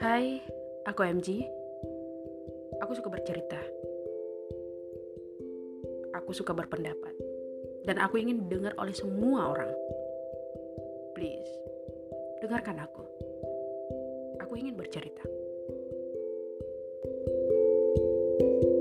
Hai, aku MG. Aku suka bercerita. Aku suka berpendapat. Dan aku ingin didengar oleh semua orang. Please, dengarkan aku. Aku ingin bercerita. thank you